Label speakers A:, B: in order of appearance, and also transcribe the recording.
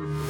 A: Bye.